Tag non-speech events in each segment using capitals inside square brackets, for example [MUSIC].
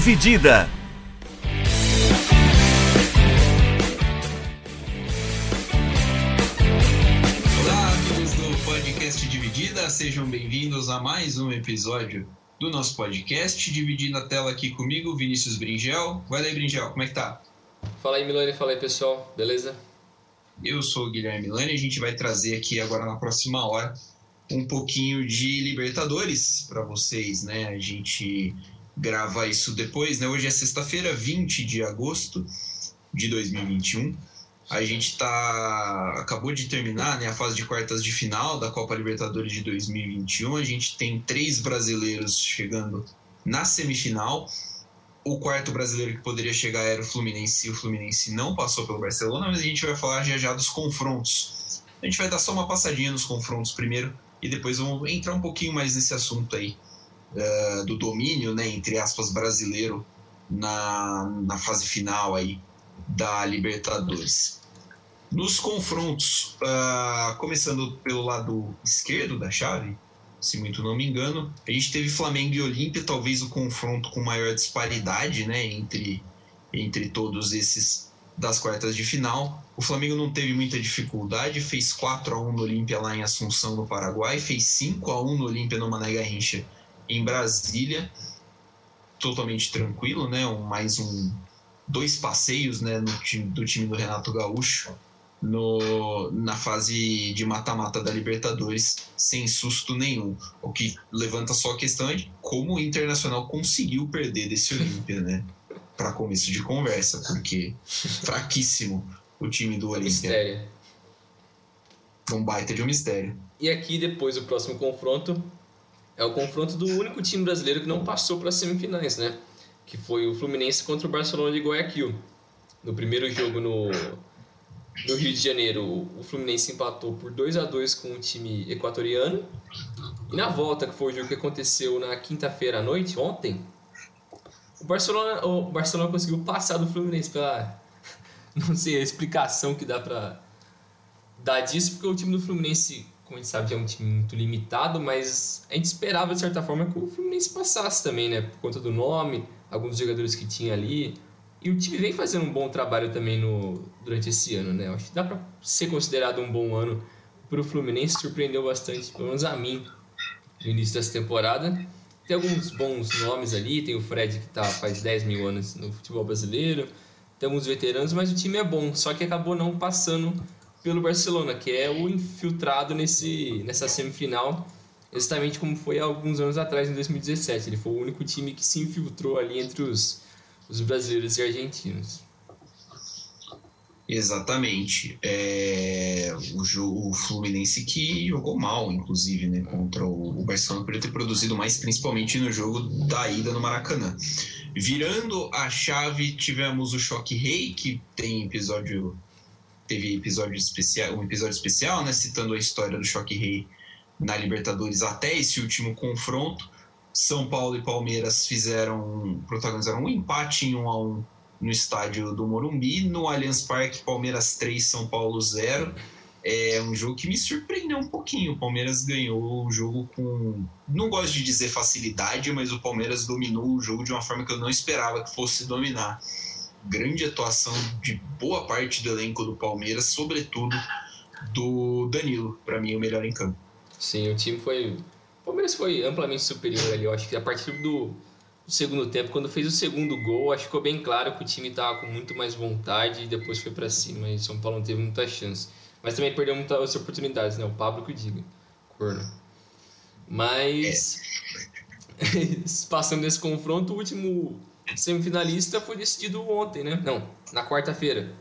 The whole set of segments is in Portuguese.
Dividida. Olá, amigos do podcast Dividida, sejam bem-vindos a mais um episódio do nosso podcast. Dividindo a tela aqui comigo, Vinícius Bringel. Vai daí, Bringel, como é que tá? Fala aí, Milani, fala aí, pessoal, beleza? Eu sou o Guilherme Milani e a gente vai trazer aqui agora na próxima hora um pouquinho de Libertadores para vocês, né? A gente grava isso depois, né? Hoje é sexta-feira, 20 de agosto de 2021. A gente tá acabou de terminar, né, a fase de quartas de final da Copa Libertadores de 2021. A gente tem três brasileiros chegando na semifinal. O quarto brasileiro que poderia chegar era o Fluminense, e o Fluminense não passou pelo Barcelona, mas a gente vai falar já já dos confrontos. A gente vai dar só uma passadinha nos confrontos primeiro e depois vamos entrar um pouquinho mais nesse assunto aí uh, do domínio, né, entre aspas, brasileiro na, na fase final aí da Libertadores. Nos confrontos, uh, começando pelo lado esquerdo da chave, se muito não me engano, a gente teve Flamengo e Olímpia, talvez o confronto com maior disparidade né, entre, entre todos esses das quartas de final. O Flamengo não teve muita dificuldade, fez 4 a 1 no Olímpia lá em Assunção, no Paraguai, fez 5 a 1 no Olímpia no Mané Garrincha em Brasília, totalmente tranquilo, né? Um, mais um dois passeios, né, no time, do time do Renato Gaúcho no, na fase de mata-mata da Libertadores sem susto nenhum. O que levanta só a questão é de como o Internacional conseguiu perder desse Olímpia, né? Para começo de conversa, porque fraquíssimo o time do Olímpia. Um baita de um mistério. E aqui depois o próximo confronto é o confronto do único time brasileiro que não passou para as semifinais, né? Que foi o Fluminense contra o Barcelona de Guayaquil. No primeiro jogo no, no Rio de Janeiro, o Fluminense empatou por 2 a 2 com o time equatoriano. E na volta, que foi o jogo que aconteceu na quinta-feira à noite, ontem, o Barcelona, o Barcelona conseguiu passar do Fluminense pela. [LAUGHS] Não sei a explicação que dá pra dar disso, porque o time do Fluminense, como a gente sabe, é um time muito limitado, mas a gente esperava de certa forma que o Fluminense passasse também, né? Por conta do nome, alguns jogadores que tinha ali. E o time vem fazendo um bom trabalho também no, durante esse ano, né? Acho que dá para ser considerado um bom ano para o Fluminense, surpreendeu bastante, pelo menos a mim, no início dessa temporada. Tem alguns bons nomes ali, tem o Fred que tá faz 10 mil anos no futebol brasileiro, tem alguns veteranos, mas o time é bom, só que acabou não passando pelo Barcelona, que é o infiltrado nesse, nessa semifinal, exatamente como foi há alguns anos atrás, em 2017. Ele foi o único time que se infiltrou ali entre os, os brasileiros e argentinos. Exatamente. É, o, o, Fluminense que jogou mal, inclusive, né, contra o, o Barcelona, por ter produzido mais, principalmente no jogo da ida no Maracanã. Virando a chave, tivemos o Choque Rei, que tem episódio. Teve episódio especial, um episódio especial, né, citando a história do Choque Rei na Libertadores até esse último confronto. São Paulo e Palmeiras fizeram protagonizaram um empate em 1 a 1 no estádio do Morumbi, no Allianz Parque, Palmeiras 3, São Paulo 0. É um jogo que me surpreendeu um pouquinho. O Palmeiras ganhou o jogo com. Não gosto de dizer facilidade, mas o Palmeiras dominou o jogo de uma forma que eu não esperava que fosse dominar. Grande atuação de boa parte do elenco do Palmeiras, sobretudo do Danilo, para mim, o melhor em campo. Sim, o time foi. O Palmeiras foi amplamente superior ali. Eu acho que a partir do no segundo tempo, quando fez o segundo gol, acho que ficou bem claro que o time estava com muito mais vontade e depois foi para cima. E São Paulo não teve muita chance. Mas também perdeu muitas oportunidades, né? O Pablo que o diga. Corno. Mas. É. [LAUGHS] passando desse confronto, o último semifinalista foi decidido ontem, né? Não, na quarta-feira.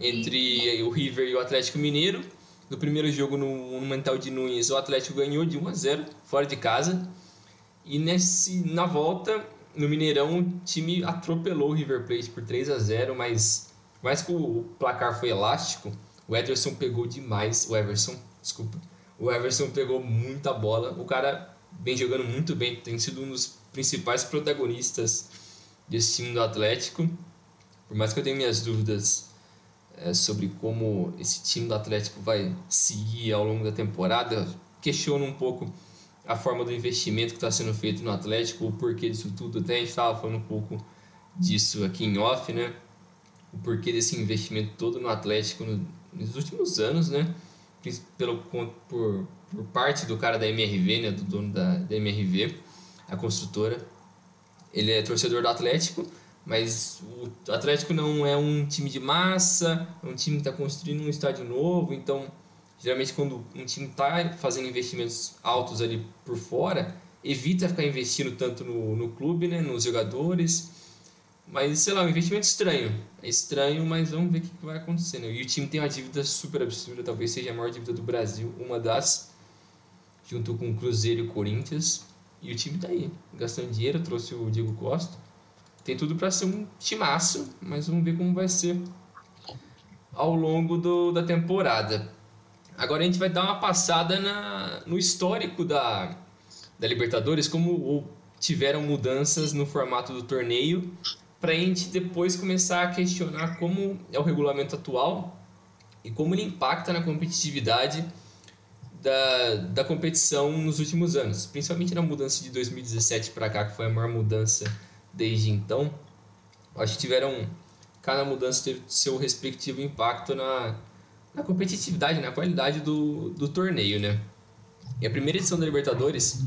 Entre o River e o Atlético Mineiro. No primeiro jogo no Monumental de Nunes, o Atlético ganhou de 1 a 0 fora de casa. E nesse, na volta, no Mineirão, o time atropelou o River Plate por 3 a 0 mas mais que o placar foi elástico, o Ederson pegou demais. O Everson, desculpa. O Everson pegou muita bola. O cara vem jogando muito bem, tem sido um dos principais protagonistas desse time do Atlético. Por mais que eu tenha minhas dúvidas é, sobre como esse time do Atlético vai seguir ao longo da temporada, questiono um pouco a forma do investimento que está sendo feito no Atlético, o porquê disso tudo. Até a gente estava falando um pouco disso aqui em off, né? O porquê desse investimento todo no Atlético no, nos últimos anos, né? Pelo, por, por parte do cara da MRV, né? Do dono da, da MRV, a construtora. Ele é torcedor do Atlético, mas o Atlético não é um time de massa, é um time que está construindo um estádio novo, então Geralmente, quando um time está fazendo investimentos altos ali por fora, evita ficar investindo tanto no, no clube, né, nos jogadores. Mas, sei lá, um investimento estranho. É estranho, mas vamos ver o que, que vai acontecer. Né? E o time tem uma dívida super absurda, talvez seja a maior dívida do Brasil, uma das, junto com o Cruzeiro e o Corinthians. E o time tá aí, gastando dinheiro, trouxe o Diego Costa. Tem tudo para ser um timaço, mas vamos ver como vai ser ao longo do, da temporada. Agora a gente vai dar uma passada na, no histórico da, da Libertadores, como tiveram mudanças no formato do torneio, para a gente depois começar a questionar como é o regulamento atual e como ele impacta na competitividade da, da competição nos últimos anos, principalmente na mudança de 2017 para cá, que foi a maior mudança desde então. Acho que tiveram, cada mudança teve seu respectivo impacto na, na competitividade, na qualidade do, do torneio, né? E a primeira edição da Libertadores,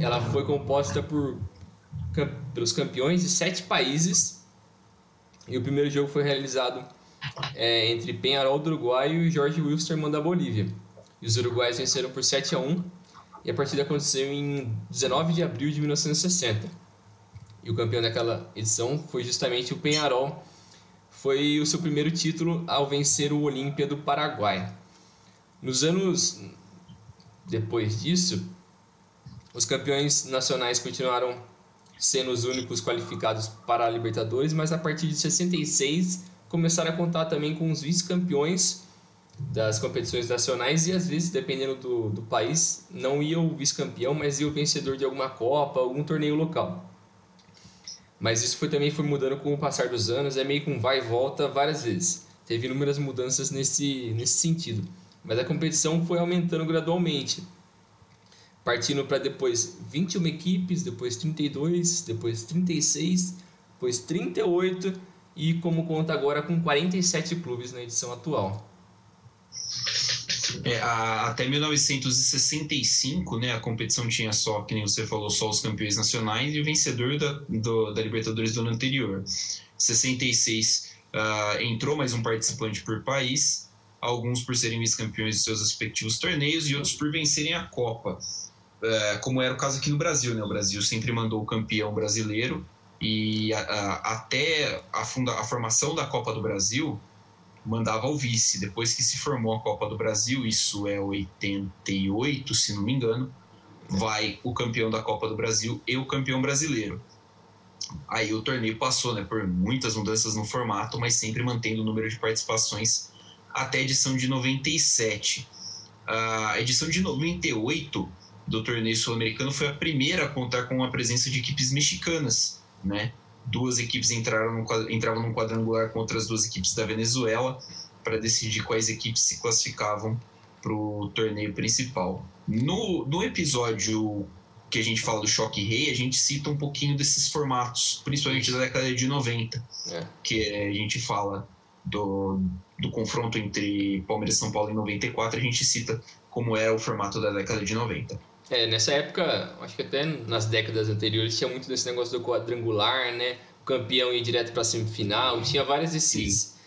ela foi composta por pelos campeões de sete países e o primeiro jogo foi realizado é, entre Penharol do Uruguai e Jorge Wilstermann da Bolívia. E os uruguaios venceram por 7 a 1 e a partida aconteceu em 19 de abril de 1960. E o campeão daquela edição foi justamente o Penharol foi o seu primeiro título ao vencer o Olímpia do Paraguai. Nos anos depois disso, os campeões nacionais continuaram sendo os únicos qualificados para a Libertadores, mas a partir de 66 começaram a contar também com os vice-campeões das competições nacionais e às vezes, dependendo do, do país, não ia o vice-campeão, mas ia o vencedor de alguma Copa, algum torneio local. Mas isso foi, também foi mudando com o passar dos anos, é meio que um vai e volta várias vezes. Teve inúmeras mudanças nesse, nesse sentido. Mas a competição foi aumentando gradualmente. Partindo para depois 21 equipes, depois 32, depois 36, depois 38 e como conta agora com 47 clubes na edição atual. É, a, até 1965, né, a competição tinha só, que nem você falou, só os campeões nacionais e o vencedor da, do, da Libertadores do ano anterior. 66 uh, entrou mais um participante por país, alguns por serem vice-campeões de seus respectivos torneios e outros por vencerem a Copa. Uh, como era o caso aqui no Brasil, né? O Brasil sempre mandou o campeão brasileiro e até a, funda, a formação da Copa do Brasil mandava o vice. Depois que se formou a Copa do Brasil, isso é 88, se não me engano, vai o campeão da Copa do Brasil e o campeão brasileiro. Aí o torneio passou né, por muitas mudanças no formato, mas sempre mantendo o número de participações até a edição de 97. A edição de 98 do torneio sul-americano foi a primeira a contar com a presença de equipes mexicanas, né? Duas equipes entraram no, entravam num quadrangular contra as duas equipes da Venezuela para decidir quais equipes se classificavam para o torneio principal. No, no episódio que a gente fala do Choque Rei, a gente cita um pouquinho desses formatos, principalmente da década de 90, é. que a gente fala do, do confronto entre Palmeiras e São Paulo em 94, a gente cita como era o formato da década de 90. É, nessa época, acho que até nas décadas anteriores tinha muito desse negócio do quadrangular, né? O campeão ia direto para semifinal, tinha vários desses,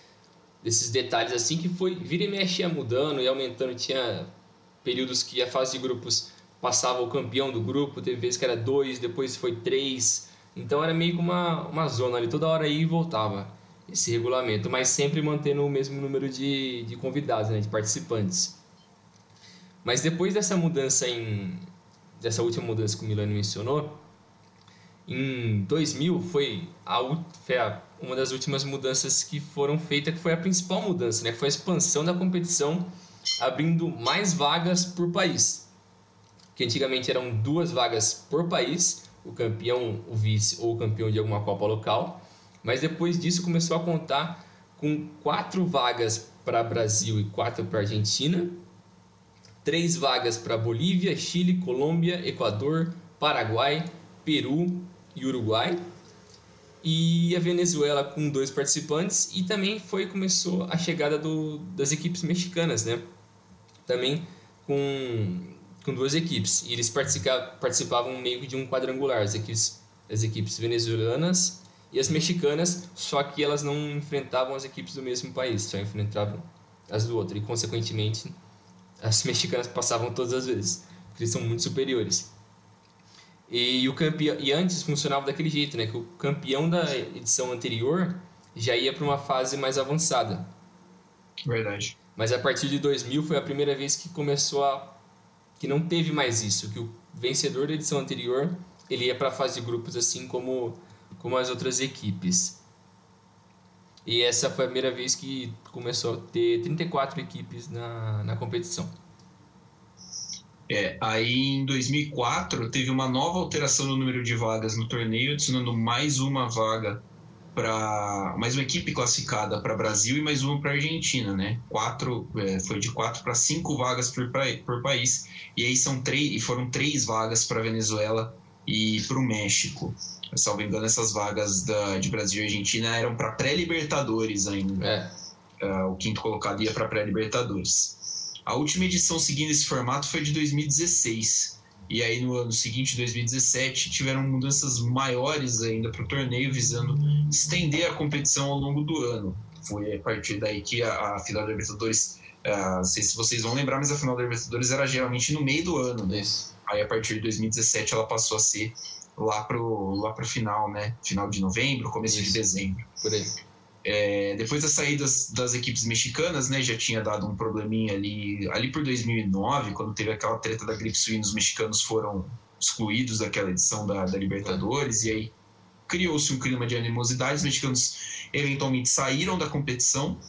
desses detalhes assim que foi vira e mexe ia mudando e aumentando. Tinha períodos que a fase de grupos passava o campeão do grupo, teve vezes que era dois, depois foi três. Então era meio que uma, uma zona ali, toda hora ia e voltava esse regulamento, mas sempre mantendo o mesmo número de, de convidados, né, de participantes. Mas depois dessa mudança em, dessa última mudança que o Milano mencionou, em 2000 foi, a, foi a, uma das últimas mudanças que foram feitas, que foi a principal mudança, né? Foi a expansão da competição, abrindo mais vagas por país. Que antigamente eram duas vagas por país, o campeão, o vice ou o campeão de alguma Copa local. Mas depois disso começou a contar com quatro vagas para Brasil e quatro para Argentina três vagas para Bolívia, Chile, Colômbia, Equador, Paraguai, Peru e Uruguai. E a Venezuela com dois participantes e também foi começou a chegada do, das equipes mexicanas, né? Também com, com duas equipes. E eles participavam, participavam meio de um quadrangular, as equipes, as equipes venezuelanas e as mexicanas, só que elas não enfrentavam as equipes do mesmo país, só enfrentavam as do outro. E, consequentemente, as mexicanas passavam todas as vezes, porque eles são muito superiores. E, o campeão, e antes funcionava daquele jeito, né? Que o campeão da edição anterior já ia para uma fase mais avançada. Verdade. Mas a partir de 2000 foi a primeira vez que começou a que não teve mais isso, que o vencedor da edição anterior ele ia para a fase de grupos assim como como as outras equipes. E essa foi a primeira vez que começou a ter 34 equipes na, na competição. É, aí em 2004 teve uma nova alteração no número de vagas no torneio, adicionando mais uma vaga para mais uma equipe classificada para Brasil e mais uma para Argentina, né? Quatro, é, foi de quatro para cinco vagas por, por país e aí são três e foram três vagas para Venezuela e para o México. Salvo engano, essas vagas da, de Brasil e Argentina eram para pré-Libertadores ainda. É. Uh, o quinto colocado ia para pré-Libertadores. A última edição seguindo esse formato foi de 2016. E aí no ano seguinte, 2017, tiveram mudanças maiores ainda para o torneio, visando estender a competição ao longo do ano. Foi a partir daí que a, a final da Libertadores, uh, não sei se vocês vão lembrar, mas a final da Libertadores era geralmente no meio do ano. Né? Aí a partir de 2017 ela passou a ser lá pro, lá pro final, né? Final de novembro, começo Isso. de dezembro. Por aí. É, depois das saídas das equipes mexicanas, né, já tinha dado um probleminha ali, ali por 2009, quando teve aquela treta da gripe suína, os mexicanos foram excluídos daquela edição da, da Libertadores, e aí criou-se um clima de animosidade, os mexicanos eventualmente saíram da competição,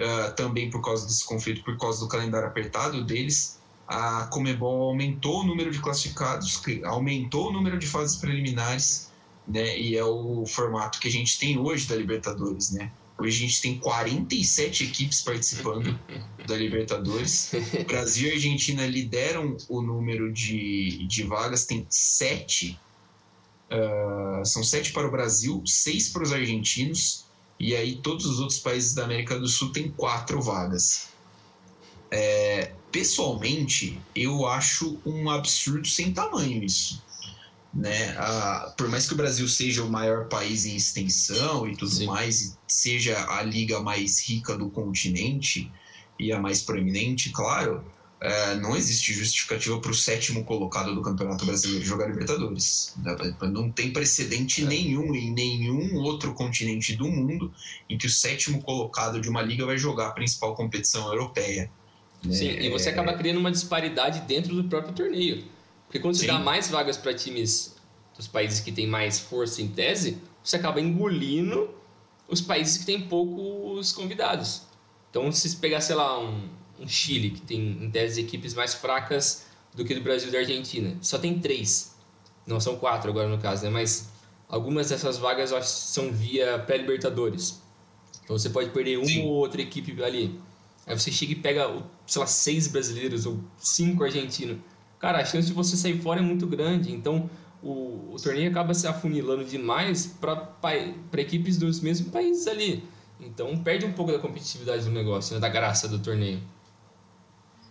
uh, também por causa desse conflito, por causa do calendário apertado deles, a Comebol aumentou o número de classificados, aumentou o número de fases preliminares, né? E é o formato que a gente tem hoje da Libertadores, né? Hoje a gente tem 47 equipes participando [LAUGHS] da Libertadores. Brasil e Argentina lideram o número de, de vagas, tem sete. Uh, são sete para o Brasil, seis para os argentinos, e aí todos os outros países da América do Sul têm quatro vagas. É, pessoalmente, eu acho um absurdo sem tamanho isso. Né? Ah, por mais que o Brasil seja o maior país em extensão e tudo Sim. mais, seja a liga mais rica do continente e a mais proeminente, claro, é, não existe justificativa para o sétimo colocado do Campeonato Brasileiro jogar Libertadores. Não tem precedente é. nenhum em nenhum outro continente do mundo em que o sétimo colocado de uma liga vai jogar a principal competição europeia. Sim, é... e você acaba criando uma disparidade dentro do próprio torneio. Porque quando você Sim. dá mais vagas para times dos países que têm mais força em tese, você acaba engolindo os países que têm poucos convidados. Então, se você pegar, sei lá, um, um Chile, que tem em tese equipes mais fracas do que do Brasil e da Argentina, só tem três. Não, são quatro agora no caso, né? Mas algumas dessas vagas são via pré-libertadores. Então você pode perder uma Sim. ou outra equipe ali. Aí você chega e pega, sei lá, seis brasileiros ou cinco argentinos. Cara, a chance de você sair fora é muito grande. Então, o, o torneio acaba se afunilando demais para equipes dos mesmos países ali. Então, perde um pouco da competitividade do negócio, né, da graça do torneio.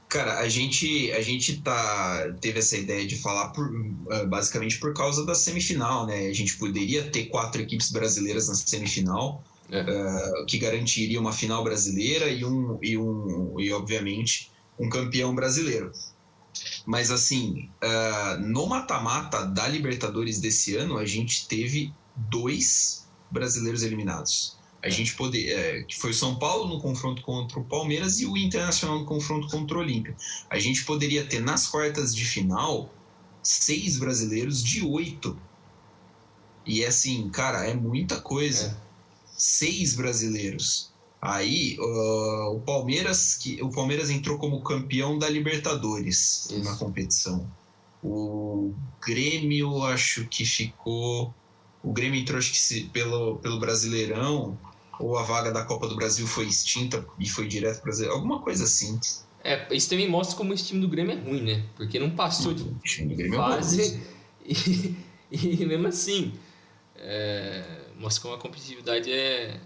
Cara, a gente, a gente tá, teve essa ideia de falar por, ah, basicamente por causa da semifinal, né? A gente poderia ter quatro equipes brasileiras na semifinal, é. uh, que garantiria uma final brasileira e, um, e, um, e, obviamente, um campeão brasileiro. Mas, assim, uh, no mata-mata da Libertadores desse ano, a gente teve dois brasileiros eliminados. A é. gente poder, é, que foi o São Paulo no confronto contra o Palmeiras e o Internacional no confronto contra o Olímpia. A gente poderia ter nas quartas de final seis brasileiros de oito. E assim, cara, é muita coisa. É seis brasileiros. Aí uh, o Palmeiras que o Palmeiras entrou como campeão da Libertadores Isso. na competição. O Grêmio acho que ficou o Grêmio entrou acho que se, pelo pelo Brasileirão ou a vaga da Copa do Brasil foi extinta e foi direto para Brasil, alguma coisa assim. É, isso também mostra como esse time do Grêmio é ruim, né? Porque não passou de é fase [LAUGHS] e, e mesmo assim é, mostra como a competitividade é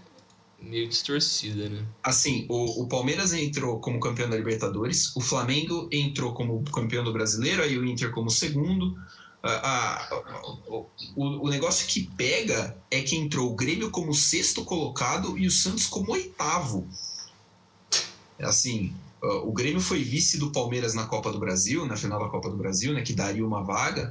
meio distorcida, né? Assim, o, o Palmeiras entrou como campeão da Libertadores, o Flamengo entrou como campeão do Brasileiro, aí o Inter como segundo. Ah, o, o, negócio que pega é que entrou o Grêmio como sexto colocado e o Santos como oitavo. Assim, o Grêmio foi vice do Palmeiras na Copa do Brasil, na final da Copa do Brasil, né, que daria uma vaga.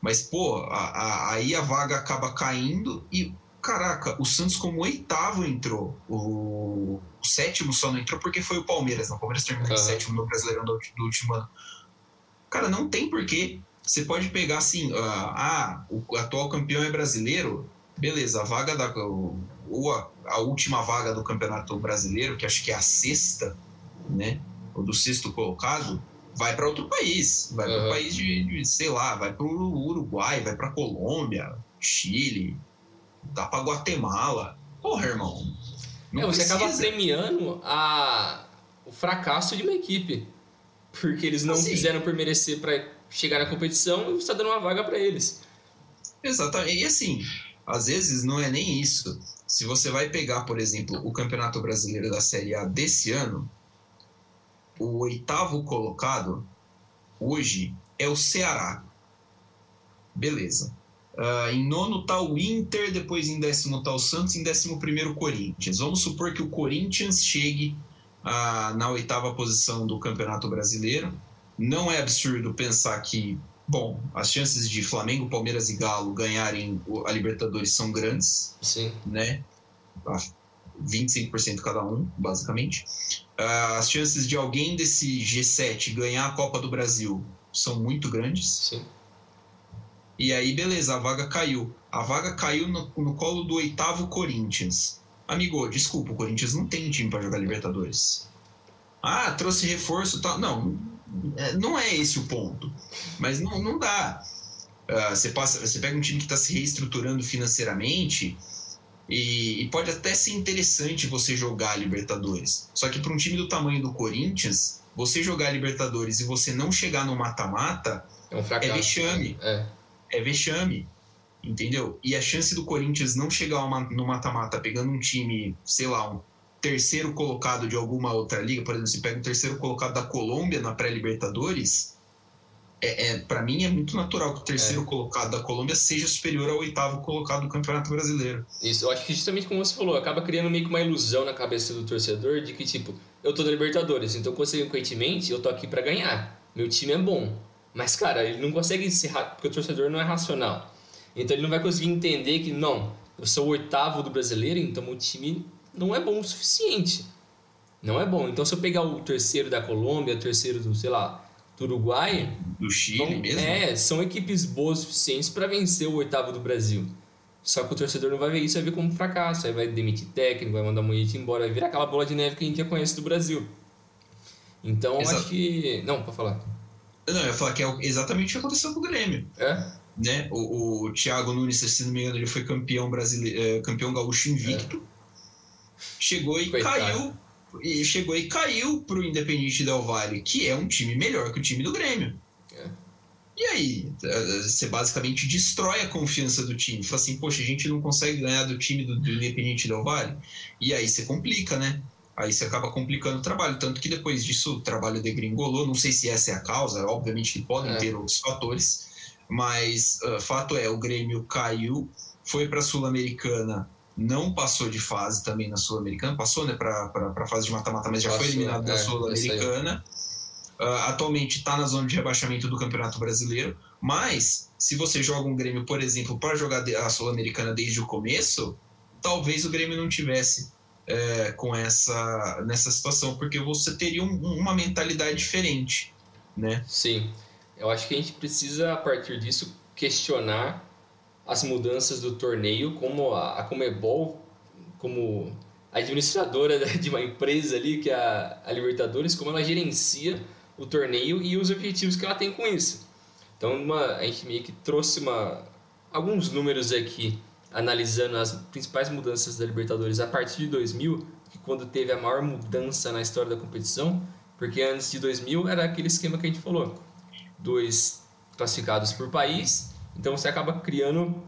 Mas, pô, a, a, aí a vaga acaba caindo e caraca, o Santos como oitavo entrou. O, o, sétimo só não entrou porque foi o Palmeiras. Não, o Palmeiras terminou em sétimo no Brasileirão do, do, último ano. Cara, não tem porquê. Você pode pegar assim, uh, ah, o atual campeão é brasileiro, beleza, a vaga da. Ou a, a, última vaga do Campeonato Brasileiro, que acho que é a sexta, né? Ou do sexto colocado, vai para outro país. Vai uhum. para o país de, de, sei lá, vai para o Uruguai, vai para Colômbia, Chile, dá pra Guatemala. Porra, irmão. Não é, você acaba premiando a, o fracasso de uma equipe. Porque eles não assim, fizeram por merecer para chegar na competição e você está dando uma vaga para eles. Exatamente. E assim, às vezes não é nem isso. Se você vai pegar, por exemplo, o Campeonato Brasileiro da Série A desse ano, o oitavo colocado hoje é o Ceará. Beleza. Uh, em nono está o Inter, depois em décimo está o Santos, em décimo primeiro o Corinthians. Vamos supor que o Corinthians chegue uh, na oitava posição do Campeonato Brasileiro. Não é absurdo pensar que, bom, as chances de Flamengo, Palmeiras e Galo ganharem a Libertadores são grandes. Sim. Né? 25% cada um, basicamente. Uh, as chances de alguém desse G7 ganhar a Copa do Brasil são muito grandes. Sim. E aí, beleza, a vaga caiu. A vaga caiu no, no colo do oitavo Corinthians. Amigo, desculpa, o Corinthians não tem time para jogar Libertadores. Ah, trouxe reforço tal. Não, é, não é esse o ponto. Mas não, não dá. Uh, você, passa, você pega um time que está se reestruturando financeiramente e, e, pode até ser interessante você jogar Libertadores. Só que para um time do tamanho do Corinthians, você jogar Libertadores e você não chegar no mata-mata é, um fracasso. é vexame. É é vexame, entendeu? E a chance do Corinthians não chegar no mata-mata pegando um time, sei lá, um terceiro colocado de alguma outra liga, por exemplo, se pega o terceiro colocado da Colômbia na pré-Libertadores, é, é para mim é muito natural que o terceiro é. colocado da Colômbia seja superior ao oitavo colocado do Campeonato Brasileiro. Isso, eu acho que justamente como você falou, acaba criando meio que uma ilusão na cabeça do torcedor de que, tipo, eu tô na Libertadores, então, consequentemente, eu tô aqui para ganhar. Meu time é bom. Mas, cara, ele não consegue ser porque o torcedor não é racional. Então ele não vai conseguir entender que, não, eu sou o oitavo do brasileiro, então o time não é bom o suficiente. Não é bom. Então se eu pegar o terceiro da Colômbia, o terceiro do, sei lá, do Uruguai. Do Chile mesmo? É, são equipes boas o suficientes para vencer o oitavo do Brasil. Só que o torcedor não vai ver isso, vai ver como fracasso. Aí vai demitir técnico, vai mandar Moite embora, vai virar aquela bola de neve que a gente já conhece do Brasil. Então, Exato. acho que. Não, para falar. Não, eu ia falar que é exatamente o que aconteceu com o Grêmio. É? Né? O, o Thiago Nunes, se não me engano, ele foi campeão brasileiro, é, campeão gaúcho invicto. É. Chegou e Coitado. caiu. E chegou e caiu pro Independente Del Valle, que é um time melhor que o time do Grêmio. É. E aí, é, você basicamente destrói a confiança do time. Fala assim, poxa, a gente não consegue ganhar do time do, do Independente Del Valle. E aí você complica, né? Aí você acaba complicando o trabalho. Tanto que depois disso o trabalho degringolou. Não sei se essa é a causa, obviamente que podem é. ter outros fatores, mas uh, fato é: o Grêmio caiu, foi para a Sul-Americana, não passou de fase também na Sul-Americana, passou né, para a fase de mata-mata, mas já passou, foi eliminado é, da Sul-Americana. Uh, atualmente está na zona de rebaixamento do Campeonato Brasileiro, mas se você joga um Grêmio, por exemplo, para jogar a Sul-Americana desde o começo, talvez o Grêmio não tivesse é, com essa nessa situação, porque você teria um, uma mentalidade diferente, né? Sim, eu acho que a gente precisa a partir disso questionar as mudanças do torneio, como a, a Comebol, como administradora [LAUGHS] de uma empresa ali que é a, a Libertadores, como ela gerencia o torneio e os objetivos que ela tem com isso. Então, uma, a gente meio que trouxe uma, alguns números aqui analisando as principais mudanças da Libertadores a partir de 2000, que quando teve a maior mudança na história da competição, Porque antes de 2000 era aquele esquema que a gente falou: dois classificados por país, então você acaba criando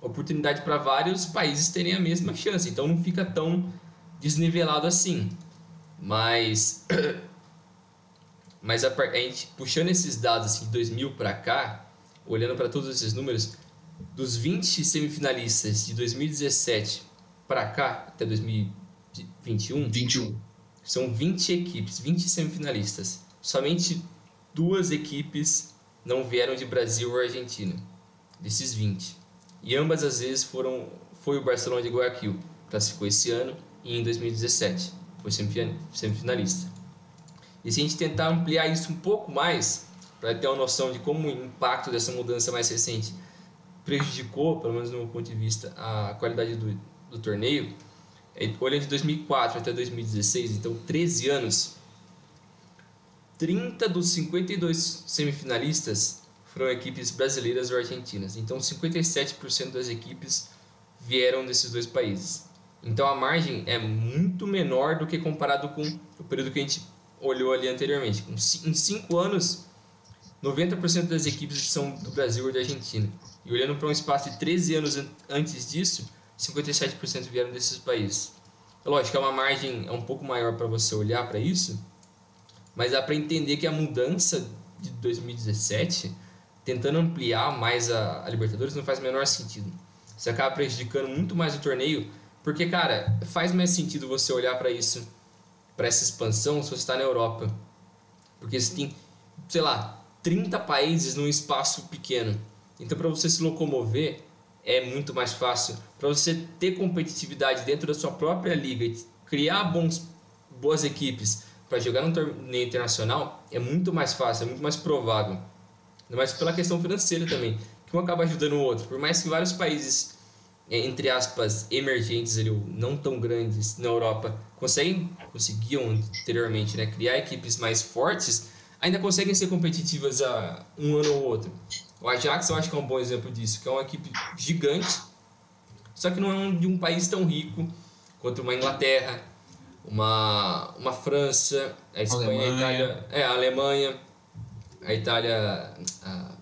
oportunidade para vários países terem a mesma chance, então não fica tão desnivelado assim. Mas [CLEARS THROAT] mas a, a gente puxando esses dados assim, de 2000 para cá, olhando para todos esses números, dos 20 semifinalistas de 2017 para cá até 2021, 21. são 20 equipes, 20 semifinalistas. Somente duas equipes não vieram de Brasil ou Argentina, desses 20. E ambas as vezes foram foi o Barcelona de Guayaquil, classificou esse ano e em 2017 foi semifinalista. E se a gente tentar ampliar isso um pouco mais, para ter uma noção de como o impacto dessa mudança mais recente prejudicou, pelo menos no meu ponto de vista, a qualidade do, do torneio, é, olhando de 2004 até 2016, então 13 anos, 30 dos 52 semifinalistas foram equipes brasileiras ou argentinas. Então 57% das equipes vieram desses dois países. Então a margem é muito menor do que comparado com o período que a gente olhou ali anteriormente. Em 5 anos, 90% das equipes são do Brasil ou da Argentina. E olhando para um espaço de 13 anos antes disso, 57% vieram desses países. É lógico, é uma margem é um pouco maior para você olhar para isso, mas dá para entender que a mudança de 2017, tentando ampliar mais a, a Libertadores, não faz o menor sentido. Você acaba prejudicando muito mais o torneio, porque, cara, faz mais sentido você olhar para isso, para essa expansão, se você está na Europa. Porque você tem, sei lá, 30 países num espaço pequeno. Então, para você se locomover, é muito mais fácil. Para você ter competitividade dentro da sua própria liga e criar bons, boas equipes para jogar num torneio internacional, é muito mais fácil, é muito mais provável. Mas pela questão financeira também, que um acaba ajudando o outro. Por mais que vários países, é, entre aspas, emergentes, ali, não tão grandes na Europa, conseguem, conseguiam anteriormente né, criar equipes mais fortes, ainda conseguem ser competitivas a um ano ou outro. O Ajax eu acho que é um bom exemplo disso, que é uma equipe gigante, só que não é de um país tão rico quanto uma Inglaterra, uma, uma França, a Espanha, Alemanha. a Itália, é, a Alemanha, a Itália, a,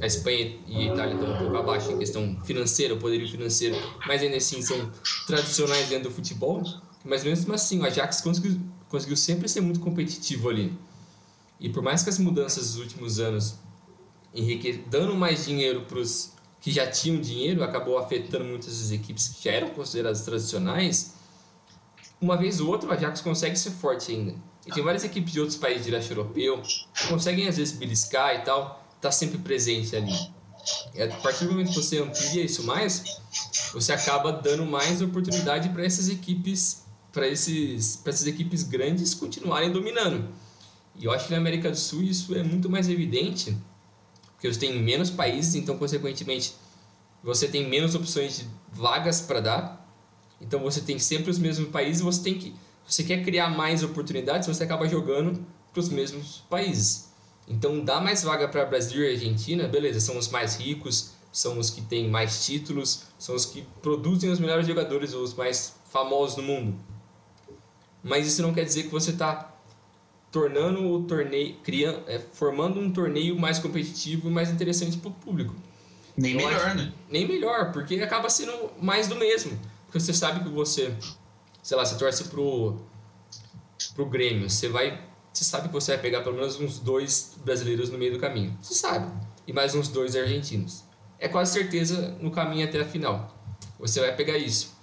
a Espanha e a Itália estão um pouco abaixo em questão financeira, o poderio financeiro, mas ainda assim são tradicionais dentro do futebol. Mas mesmo assim, o Ajax conseguiu, conseguiu sempre ser muito competitivo ali. E por mais que as mudanças dos últimos anos enrique... dando mais dinheiro para os que já tinham dinheiro, acabou afetando muitas das equipes que já eram consideradas tradicionais, uma vez ou outra o Ajax consegue ser forte ainda. E tem várias equipes de outros países de leste europeu que conseguem às vezes beliscar e tal, tá sempre presente ali. E a partir do momento que você amplia isso mais, você acaba dando mais oportunidade para essas equipes, para esses, para essas equipes grandes continuarem dominando. E eu acho que na América do Sul isso é muito mais evidente porque você tem menos países, então consequentemente você tem menos opções de vagas para dar. Então você tem sempre os mesmos países, você tem que você quer criar mais oportunidades, você acaba jogando para os mesmos países. Então dá mais vaga para Brasil e Argentina, beleza, são os mais ricos, são os que têm mais títulos, são os que produzem os melhores jogadores, os mais famosos do mundo. Mas isso não quer dizer que você está tornando o torneio, criando, é, formando um torneio mais competitivo e mais interessante para o público. Nem melhor, né? Nem melhor, porque acaba sendo mais do mesmo. Porque você sabe que você, sei lá, você torce pro, pro Grêmio, você vai, você sabe que você vai pegar pelo menos uns dois brasileiros no meio do caminho. Você sabe. E mais uns dois argentinos. É quase certeza no caminho até a final. Você vai pegar isso.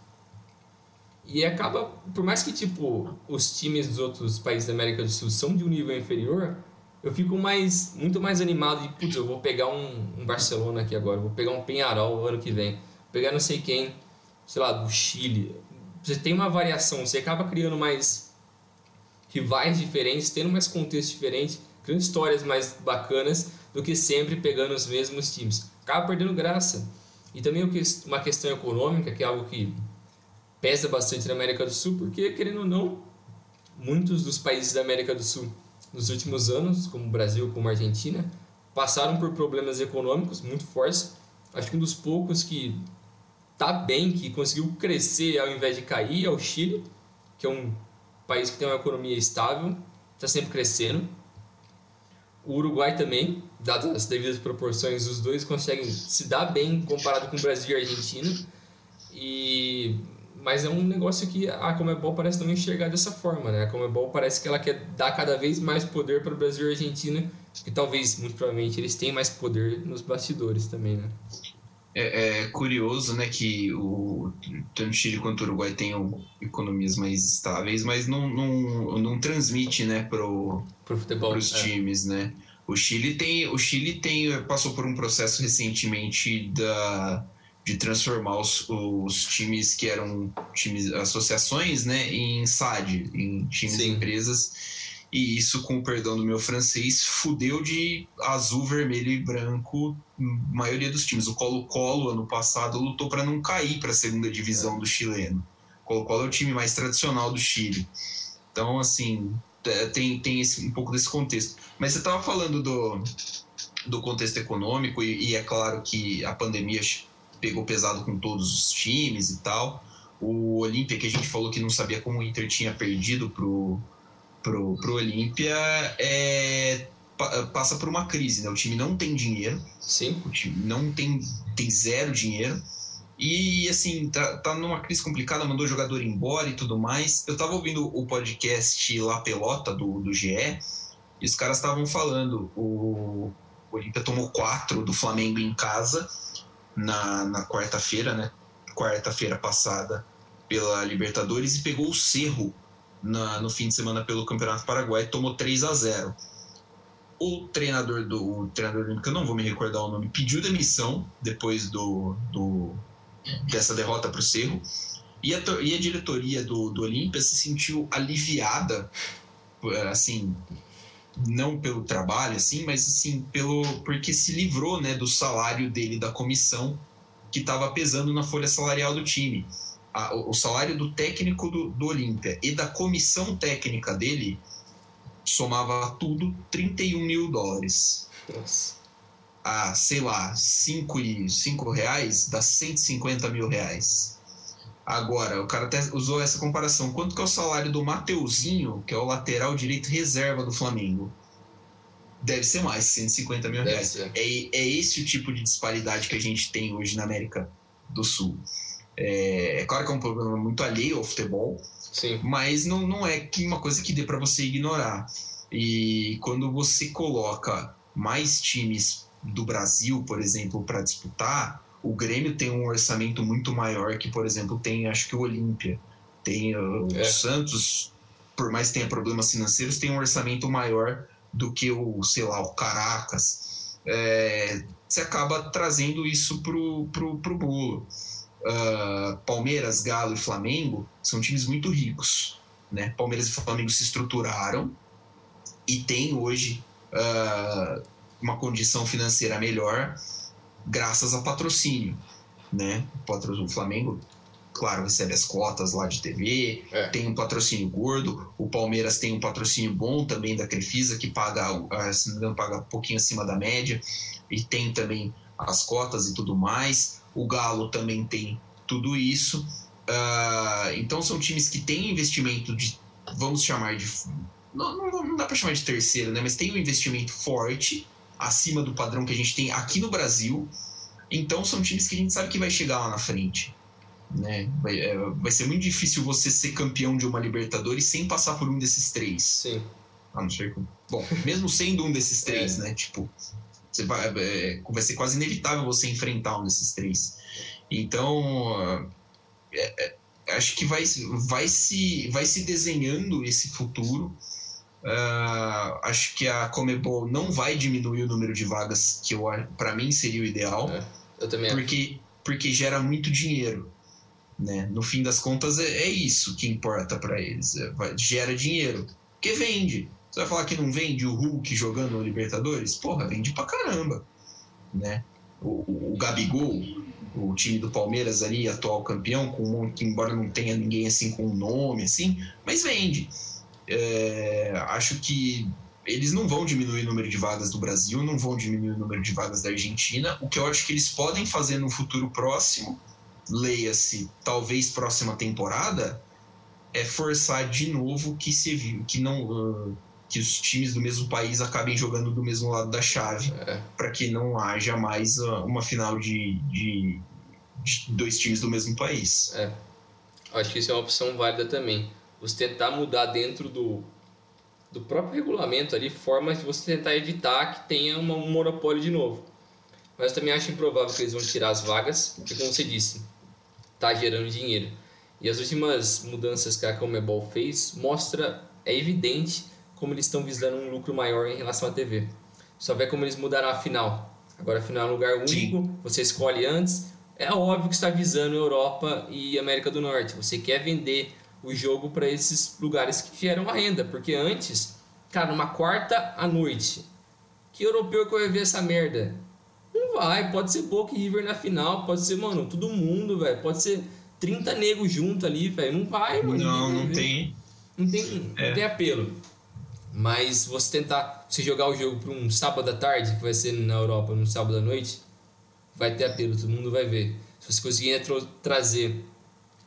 E acaba, por mais que tipo os times dos outros países da América do Sul são de um nível inferior, eu fico mais muito mais animado de, putz, eu vou pegar um, um Barcelona aqui agora, vou pegar um Penharol ano que vem, vou pegar não sei quem, sei lá, do Chile. Você tem uma variação, você acaba criando mais rivais diferentes, tendo mais contexto diferente, criando histórias mais bacanas do que sempre pegando os mesmos times. Acaba perdendo graça. E também uma questão econômica, que é algo que pesa bastante na América do Sul, porque, querendo ou não, muitos dos países da América do Sul nos últimos anos, como o Brasil, como a Argentina, passaram por problemas econômicos muito fortes. Acho que um dos poucos que está bem, que conseguiu crescer ao invés de cair, é o Chile, que é um país que tem uma economia estável está sempre crescendo. O Uruguai também, dadas as devidas proporções, os dois conseguem se dar bem comparado com o Brasil e a Argentina. E mas é um negócio que a Comebol parece não enxergar dessa forma, né? A Comebol parece que ela quer dar cada vez mais poder para o Brasil e a Argentina, que talvez, muito provavelmente, eles têm mais poder nos bastidores também, né? É, é curioso, né, que o, tanto o Chile quanto o Uruguai tenham economias mais estáveis, mas não, não, não transmite, né, pro, pro futebol, pros é. times, né? O Chile tem, o Chile tem passou por um processo recentemente da de transformar os, os times que eram times associações, né, em SAD, em times Sim. empresas. E isso, com o perdão do meu francês, fudeu de azul, vermelho e branco a maioria dos times. O Colo-Colo, ano passado, lutou para não cair para a segunda divisão é. do chileno. O Colo-Colo é o time mais tradicional do Chile. Então, assim, é, tem, tem esse, um pouco desse contexto. Mas você estava falando do, do contexto econômico, e, e é claro que a pandemia pegou pesado com todos os times e tal. O Olímpia, que a gente falou que não sabia como o Inter tinha perdido pro, pro, pro Olímpia, é, passa por uma crise, né? O time não tem dinheiro. Sim. O time não tem, tem zero dinheiro. E, assim, tá, tá numa crise complicada, mandou o jogador embora e tudo mais. Eu tava ouvindo o podcast La Pelota, do, do GE, e os caras estavam falando, o, o Olímpia tomou quatro do Flamengo em casa, na, na quarta-feira, né? Quarta-feira passada pela Libertadores e pegou o Cerro na, no fim de semana pelo Campeonato Paraguai, tomou 3 a 0 O treinador do o treinador, que eu não vou me recordar o nome, pediu demissão depois do, do dessa derrota para o Cerro. E a, e a diretoria do, do Olímpia se sentiu aliviada, assim, não pelo trabalho, assim, mas sim pelo porque se livrou, né, do salário dele da comissão que estava pesando na folha salarial do time. A, o, salário do técnico do, do Olímpia e da comissão técnica dele somava tudo 31 mil dólares. Nossa. A, sei lá, 5 cinco reais dá 150 mil reais. Agora, o cara até usou essa comparação. Quanto que é o salário do Mateuzinho, que é o lateral direito reserva do Flamengo? Deve ser mais, 150 mil reais. É, é esse o tipo de disparidade que a gente tem hoje na América do Sul. É, é claro que é um problema muito alheio ao futebol, Sim. mas não, não é uma coisa que dê para você ignorar. E quando você coloca mais times do Brasil, por exemplo, para disputar, o Grêmio tem um orçamento muito maior que, por exemplo, tem acho que o Olímpia. Tem uh, é. o Santos, por mais que tenha problemas financeiros, tem um orçamento maior do que o, sei lá, o Caracas. É, você acaba trazendo isso pro, pro, pro bolo. Uh, Palmeiras, Galo e Flamengo são times muito ricos. Né? Palmeiras e Flamengo se estruturaram e tem hoje uh, uma condição financeira melhor graças a patrocínio, né? O Flamengo, claro, recebe as cotas lá de TV, é. tem um patrocínio gordo, o Palmeiras tem um patrocínio bom também da Crefisa, que paga, ah, se não me engano, paga um pouquinho acima da média, e tem também as cotas e tudo mais. O Galo também tem tudo isso. Uh, então são times que têm investimento de, vamos chamar de. Não, não, não dá para chamar de terceiro, né? Mas tem um investimento forte acima do padrão que a gente tem aqui no Brasil. Então são times que a gente sabe que vai chegar lá na frente. Né? Vai, é, vai ser muito difícil você ser campeão de uma Libertadores sem passar por um desses três. Sim. Ah, não sei como. Bom, mesmo sendo um desses três, [LAUGHS] é. né? Tipo, você vai, é, vai ser quase inevitável você enfrentar um desses três. Então, é, é, acho que vai, vai, se, vai se desenhando esse futuro Uh, acho que a Comebol não vai diminuir o número de vagas, que para mim seria o ideal. É, eu também porque, porque gera muito dinheiro. Né? No fim das contas, é, é isso que importa para eles. É, vai, gera dinheiro. Porque vende. Você vai falar que não vende o Hulk jogando no Libertadores? Porra, vende pra caramba. Né? O, o, o Gabigol, o time do Palmeiras ali, atual campeão, com que embora não tenha ninguém assim com um nome assim, mas vende. É, acho que eles não vão diminuir o número de vagas do Brasil, não vão diminuir o número de vagas da Argentina. O que eu acho que eles podem fazer no futuro próximo, leia-se, talvez próxima temporada, é forçar de novo que se que não uh, que os times do mesmo país acabem jogando do mesmo lado da chave, É. para que não haja mais ah, uma final de, de, de dois times do mesmo país. É. Acho que isso é uma opção válida também. Você tentar mudar dentro do, do próprio regulamento ali, formas de você tentar evitar que tenha uma- um monopólio de novo. Mas também acho improvável que eles vão tirar as vagas, porque como você disse, tá gerando dinheiro. E as últimas mudanças que a Comebol fez mostra, é evidente como eles estão visando um lucro maior em relação à TV. Só vê como eles mudaram a final. Agora a final é um lugar único, você escolhe antes. É óbvio que está visando Europa e América do Norte. Você quer vender o jogo para esses lugares que geram a renda, porque antes, cara, numa quarta à noite, que europeu que vai ver essa merda? Não vai, pode ser Boca e River na final, pode ser, mano, todo mundo, velho, pode ser 30 negros junto ali, velho, não vai, mano. Não, não tem. Não tem, É. não tem apelo. Mas você tentar você jogar o jogo para um sábado à tarde, que vai ser na Europa, num sábado à noite, vai ter apelo, todo mundo vai ver. Se você conseguir trazer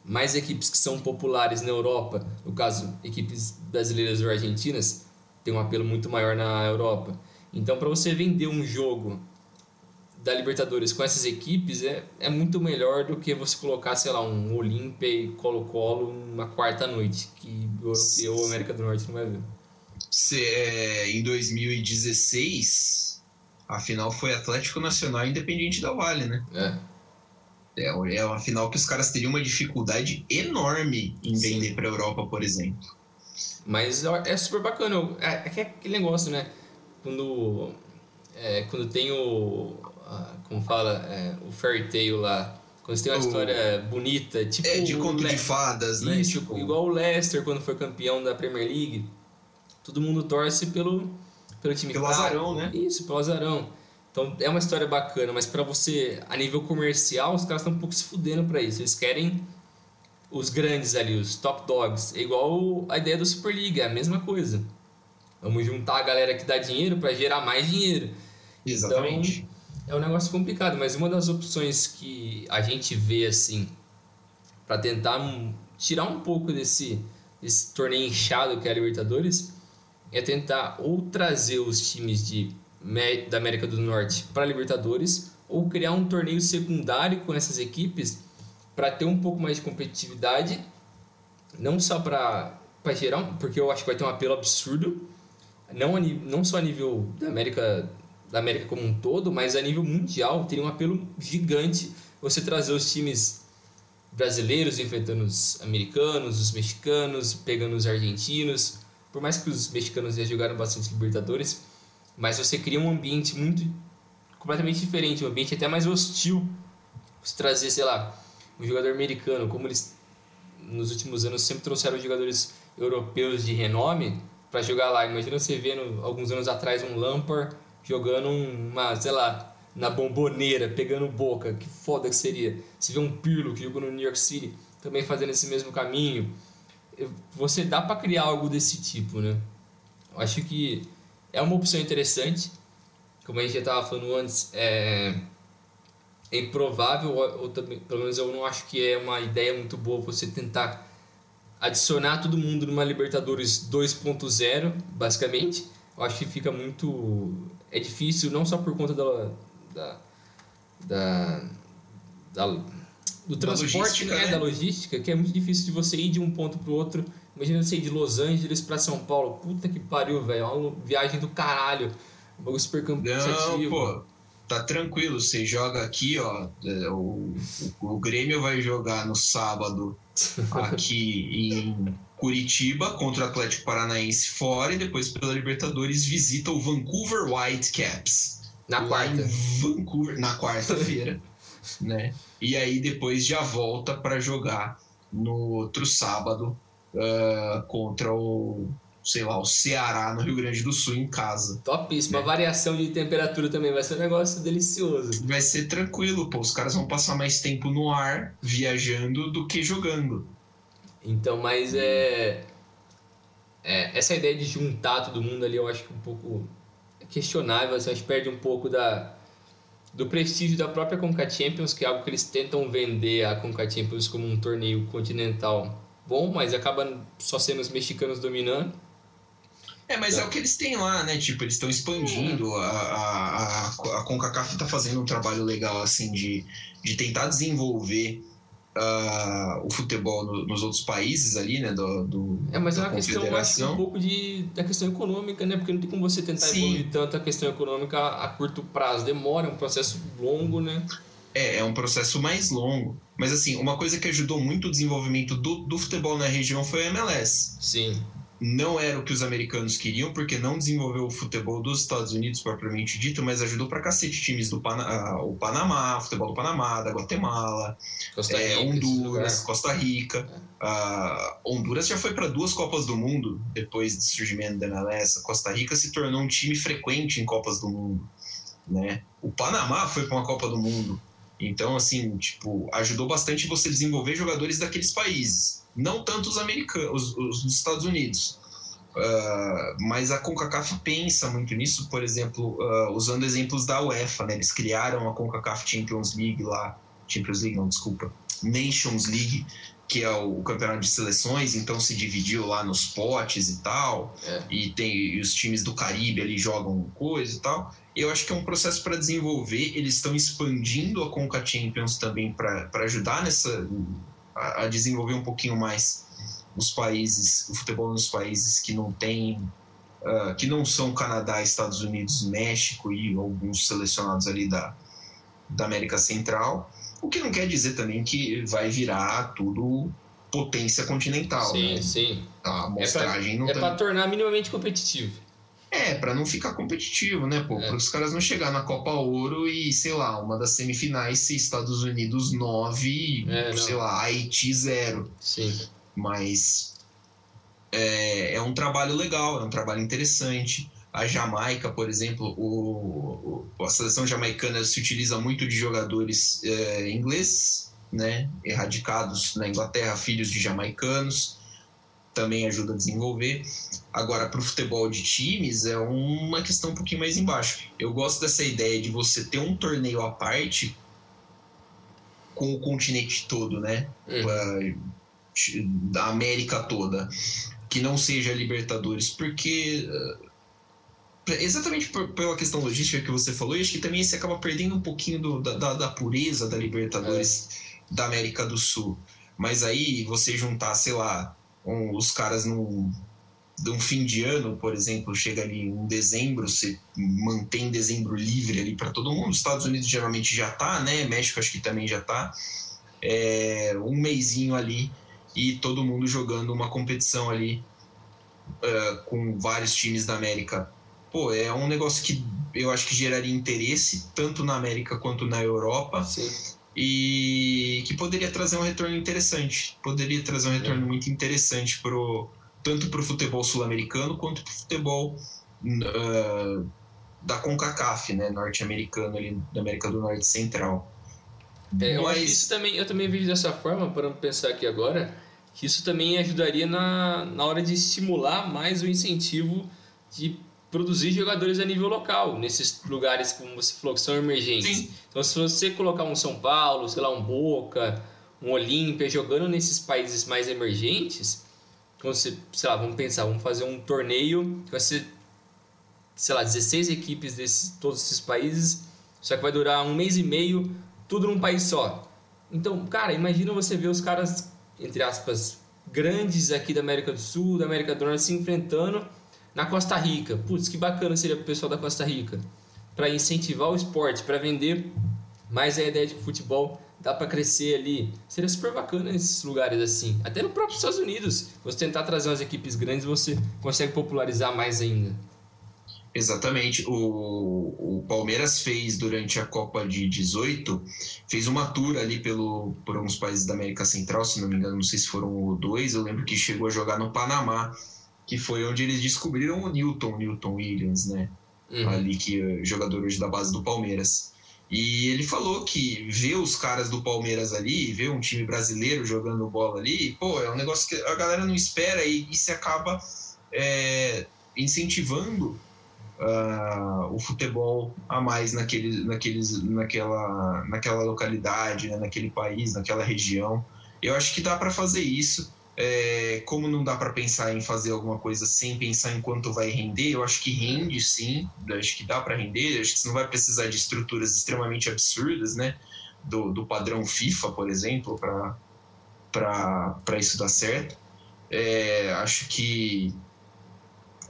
mais equipes que são populares na Europa, no caso, equipes brasileiras ou argentinas, tem um apelo muito maior na Europa. Então, para você vender um jogo da Libertadores com essas equipes, é, é muito melhor do que você colocar, sei lá, um Olímpia e Colo-Colo numa quarta noite, que o Europeu ou América do Norte não vai ver. Se, é, em 2016, a final foi Atlético Nacional e Independiente da Vale, né? É. É, é uma final que os caras teriam uma dificuldade enorme em Sim. vender para Europa, por exemplo. Mas é super bacana. É, é é aquele negócio, né? Quando, é, quando tem o. a- como fala? É, o fairy tale lá. Quando você tem uma O- história bonita, tipo. É de conto de fadas, né? Isso, Tipo, igual o Leicester quando foi campeão da Premier League. Todo mundo torce pelo, pelo time Pelo azarão, né? Isso, pelo azarão. Então é uma história bacana, mas pra você, a nível comercial, os caras estão um pouco se fudendo pra isso. Eles querem os grandes ali, os top dogs. É igual a ideia do Super League, é a mesma coisa. Vamos juntar a galera que dá dinheiro pra gerar mais dinheiro. Exatamente. É um negócio complicado, mas uma das opções que a gente vê assim para tentar tirar um pouco desse, desse torneio inchado que é a Libertadores é tentar ou trazer os times de, da América do Norte para Libertadores ou criar um torneio secundário com essas equipes para ter um pouco mais de competitividade, não só para gerar, porque eu acho que vai ter um apelo absurdo, não, a não só a nível da América da América como um todo, mas a nível mundial teria um apelo gigante você trazer os times brasileiros enfrentando os americanos, os mexicanos, pegando os argentinos. Por mais que os mexicanos já jogaram bastante Libertadores, mas você cria um ambiente muito completamente diferente, um ambiente até mais hostil. Você trazer, sei lá, um jogador americano, como eles nos últimos anos sempre trouxeram jogadores europeus de renome para jogar lá. Imagina você vendo alguns anos atrás um Lampard jogando uma, sei lá, na bomboneira, pegando boca, que foda que seria. Você vê um Pirlo que jogou no New York City, também fazendo esse mesmo caminho. Você dá para criar algo desse tipo, né? Eu acho que é uma opção interessante. Como a gente já estava falando antes, é, é improvável, ou, ou também, pelo menos eu não acho que é uma ideia muito boa você tentar adicionar todo mundo numa Libertadores 2.0, basicamente. Eu acho que fica muito. É difícil, não só por conta da. da, da, da do Da transporte, logística, né? né? Da logística, que é muito difícil de você ir de um ponto pro outro. Imagina você ir de Los Angeles para São Paulo. Puta que pariu, velho. É uma viagem do caralho. Um bagulho super Não, pô, tá tranquilo. Você joga aqui, ó. é, O, o, o Grêmio vai jogar no sábado [LAUGHS] aqui em Curitiba contra o Atlético Paranaense fora e depois pela Libertadores visita o Vancouver Whitecaps. Na quarta. Vancouver, na quarta-feira, [LAUGHS] né? E aí depois já volta para jogar no outro sábado ah, contra o, sei lá, o Ceará no Rio Grande do Sul em casa. Topíssima. É. A variação de temperatura também vai ser um negócio delicioso. Vai ser tranquilo, pô. Os caras vão passar mais tempo no ar viajando do que jogando. Então, mas é, é, Essa ideia de juntar todo mundo ali eu acho que um pouco questionável. Assim, acho que perde um pouco da, do prestígio da própria Conca Champions, que é algo que eles tentam vender a Conca Champions como um torneio continental bom, mas acaba só sendo os mexicanos dominando. É, mas é. o que eles têm lá, né? Tipo, eles estão expandindo. É. A, a, a, a CONCACAF tá fazendo um trabalho legal, assim, de, de tentar desenvolver uh, o futebol no, nos outros países ali, né? Do, do é, mas é uma questão, acho, um pouco de, da questão econômica, né? Porque não tem como você tentar Sim. evoluir tanto a questão econômica a, a curto prazo. Demora, é um processo longo, né? É, é um processo mais longo. Mas assim, uma coisa que ajudou muito o desenvolvimento do, do futebol na região foi a MLS. Sim não era o que os americanos queriam, porque não desenvolveu o futebol dos Estados Unidos propriamente dito, mas ajudou pra cacete times do Pana, uh, o Panamá, o futebol do Panamá, da Guatemala, Costa é, Rica, Honduras, Costa Rica. Uh, Honduras já foi para duas Copas do Mundo depois do surgimento da MLS. Costa Rica se tornou um time frequente em Copas do Mundo. Né? O Panamá foi para uma Copa do Mundo. Então, assim, tipo, ajudou bastante você desenvolver jogadores daqueles países. Não tanto os americanos, os, os dos Estados Unidos. Uh, mas a CONCACAF pensa muito nisso, por exemplo, uh, usando exemplos da UEFA, né? Eles criaram a CONCACAF Champions League lá, Champions League, não, desculpa, Nations League, que é o, campeonato de seleções, então se dividiu lá nos potes e tal, é. e tem e os times do Caribe ali jogam coisa e tal. Eu acho que é um processo para desenvolver, eles estão expandindo a Conca Champions também para ajudar nessa a, desenvolver um pouquinho mais os países, o futebol nos países que não tem, uh, que não são Canadá, Estados Unidos, México e alguns selecionados ali da, da América Central. O que não quer dizer também que vai virar tudo potência continental. Sim, né? sim. A amostragem é pra, não É tá... para tornar minimamente competitivo. É, para não ficar competitivo, né, pô? É. Para os caras não chegar na Copa Ouro e, sei lá, uma das semifinais ser Estados Unidos 9, é, sei lá, Haiti 0. Sim. Mas é, é, um trabalho legal, é um trabalho interessante. A Jamaica, por exemplo, o, a seleção jamaicana se utiliza muito de jogadores é, ingleses, né, erradicados na Inglaterra, filhos de jamaicanos também ajuda a desenvolver. Agora, para o futebol de times, é uma questão um pouquinho mais embaixo. Eu gosto dessa ideia de você ter um torneio à parte com o continente todo, né? Uhum. Da América toda. Que não seja Libertadores, porque. Exatamente por, pela questão logística que você falou, e acho que também você acaba perdendo um pouquinho do, da, da, pureza da Libertadores é. da América do Sul. Mas aí você juntar, sei lá, um, os caras num, de um fim de ano, por exemplo, chega ali em dezembro, você mantém dezembro livre ali para todo mundo. Os Estados Unidos geralmente já tá, né? México acho que também já tá. É, um mêsinho ali e todo mundo jogando uma competição ali uh, com vários times da América. Pô, é um negócio que eu acho que geraria interesse tanto na América quanto na Europa. Sim e que poderia trazer um retorno interessante. Poderia trazer um retorno é. muito interessante pro, tanto para o futebol sul-americano quanto para o futebol uh, da CONCACAF, né, norte-americano ali da América do Norte Central. É, eu, Mas... isso também, eu também vejo dessa forma, para pensar aqui agora, que isso também ajudaria na, na hora de estimular mais o incentivo de produzir jogadores a nível local, nesses lugares, como você falou, que são emergentes. Sim. Então, se você colocar um São Paulo, sei lá, um Boca, um Olímpia, jogando nesses países mais emergentes, então você, sei lá, vamos pensar, vamos fazer um torneio que vai ser, sei lá, 16 equipes desses todos esses países, só que vai durar um mês e meio, tudo num país só. Então, cara, imagina você ver os caras, entre aspas, grandes aqui da América do Sul, da América do Norte se enfrentando na Costa Rica. Putz, que bacana seria o pessoal da Costa Rica. Para incentivar o esporte, para vender mais a ideia de futebol dá para crescer ali. Seria super bacana nesses lugares assim. Até no próprio Estados Unidos. Você tentar trazer umas equipes grandes, você consegue popularizar mais ainda. Exatamente. O, o Palmeiras fez durante a Copa de 18, fez uma tour ali pelo, por alguns países da América Central, se não me engano, não sei se foram dois. Eu lembro que chegou a jogar no Panamá que foi onde eles descobriram o Newton, Newton Williams, né? Uhum. Ali que é jogador hoje da base do Palmeiras. E ele falou que ver os caras do Palmeiras ali, ver um time brasileiro jogando bola ali, pô, é um negócio que a galera não espera e, e se acaba é, incentivando uh, o futebol a mais naquele, naqueles, naquela, naquela localidade, né, naquele país, naquela região. Eu acho que dá para fazer isso É, como não dá para pensar em fazer alguma coisa sem pensar em quanto vai render, eu acho que rende sim, acho que dá para render, acho que você não vai precisar de estruturas extremamente absurdas, né? Do, do padrão FIFA, por exemplo, para isso dar certo. É, acho que.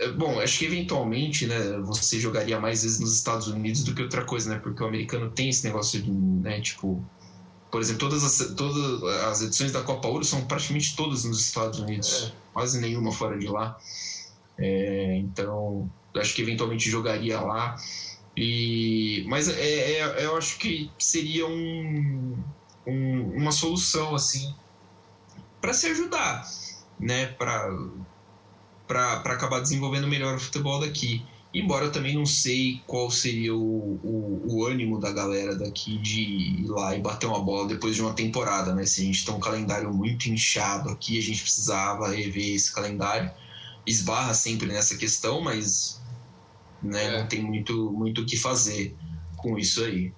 É, bom, acho que eventualmente, né, você jogaria mais vezes nos Estados Unidos do que outra coisa, né? Porque o americano tem esse negócio de, né, tipo, por exemplo, todas as, todas as edições da Copa Ouro são praticamente todas nos Estados Unidos, é. quase nenhuma fora de lá. É, então, acho que eventualmente jogaria lá. E, mas é, é, é eu acho que seria um, um uma solução assim para se ajudar, né? Para acabar desenvolvendo melhor o futebol daqui. Embora eu também não sei qual seria o, o, o, ânimo da galera daqui de ir lá e bater uma bola depois de uma temporada, né? Se a gente tem um calendário muito inchado aqui, a gente precisava rever esse calendário. Esbarra sempre nessa questão, mas né, é. não tem muito muito o que fazer com isso aí.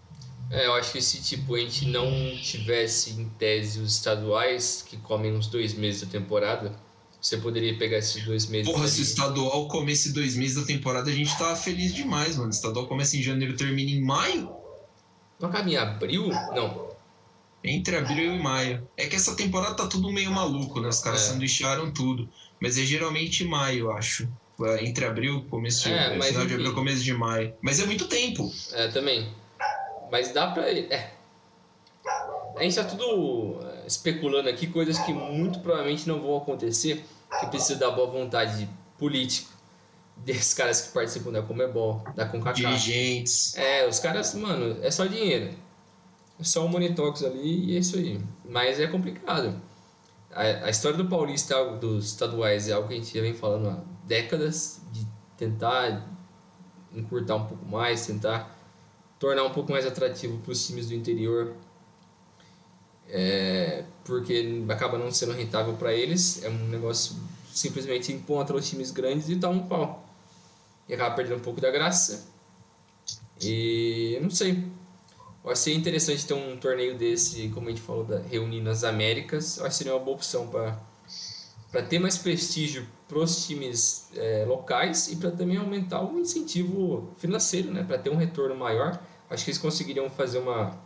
É, eu acho que se tipo, a gente não tivesse em tese os estaduais que comem uns dois meses da temporada, você poderia pegar esses dois meses. Porra, ali. se o estadual comece dois meses da temporada, a gente tava feliz demais, mano. O estadual começa em janeiro termina em maio. Não acaba em abril? Não. Entre abril e maio. É que essa temporada tá tudo meio maluco, né? Os caras é. sanduicharam tudo. Mas é geralmente maio, acho. É, entre abril, começo é, de, final de abril, começo de maio. Mas é muito tempo. É, também. Mas dá pra. É. A gente tá tudo é, especulando aqui coisas que muito provavelmente não vão acontecer que precisa da boa vontade política desses caras que participam da Comebol, da CONCACAF. Dirigentes. É, os caras, mano, é só dinheiro. É só um monitox ali e é isso aí. Mas é complicado. A, a história do Paulista, dos estaduais, é algo que a gente já vem falando há décadas, de tentar encurtar um pouco mais, tentar tornar um pouco mais atrativo para os times do interior é, porque acaba não sendo rentável para eles. É um negócio simplesmente encontra os times grandes e dá um pau. E acaba perdendo um pouco da graça. E não sei. Vai ser interessante ter um torneio desse, como a gente falou, da, reunindo as Américas. Acho que seria uma boa opção para ter mais prestígio para os times é, locais e para também aumentar o incentivo financeiro, né? para ter um retorno maior. Acho que eles conseguiriam fazer uma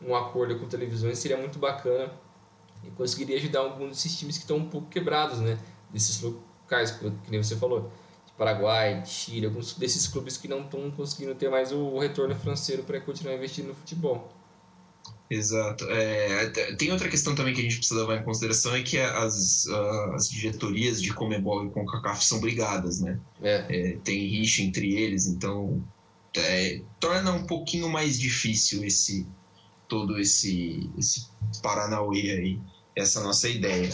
um acordo com televisões seria muito bacana e conseguiria ajudar alguns desses times que estão um pouco quebrados, né? Desses locais, que nem você falou, de Paraguai, de Chile, alguns desses clubes que não estão conseguindo ter mais o retorno financeiro para continuar investindo no futebol. Exato. É, tem outra questão também que a gente precisa levar em consideração é que as, as diretorias de Comebol e CONCACAF são brigadas, né? É. É, tem rixa entre eles, então é, torna um pouquinho mais difícil esse, todo esse, esse Paranauê aí, essa nossa ideia.